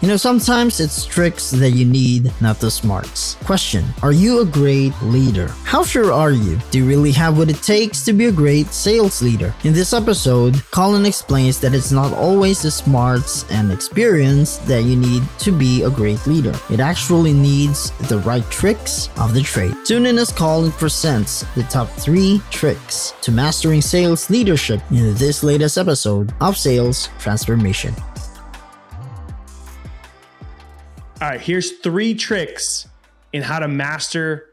You know, sometimes it's tricks that you need, not the smarts. Question Are you a great leader? How sure are you? Do you really have what it takes to be a great sales leader? In this episode, Collin explains that it's not always the smarts and experience that you need to be a great leader. It actually needs the right tricks of the trade. Tune in as Collin presents the top three tricks to mastering sales leadership in this latest episode of Sales Transformation. All right, here's three tricks in how to master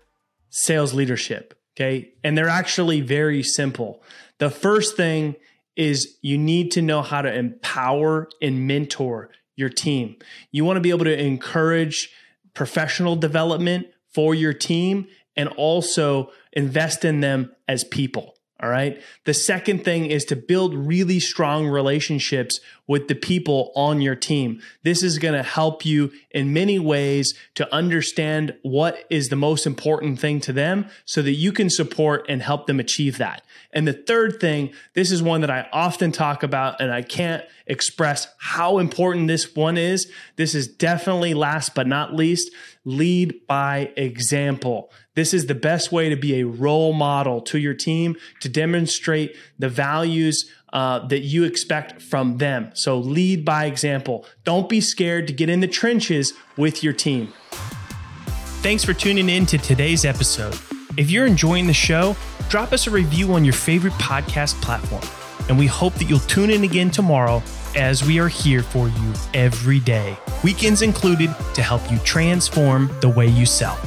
sales leadership. Okay. And they're actually very simple. The first thing is you need to know how to empower and mentor your team. You want to be able to encourage professional development for your team and also invest in them as people. All right. The second thing is to build really strong relationships with the people on your team. This is going to help you in many ways to understand what is the most important thing to them so that you can support and help them achieve that. And the third thing, this is one that I often talk about and I can't express how important this one is. This is definitely last but not least, lead by example. This is the best way to be a role model to your team to demonstrate the values uh, that you expect from them. So lead by example. Don't be scared to get in the trenches with your team. Thanks for tuning in to today's episode. If you're enjoying the show, drop us a review on your favorite podcast platform. And we hope that you'll tune in again tomorrow as we are here for you every day, weekends included, to help you transform the way you sell.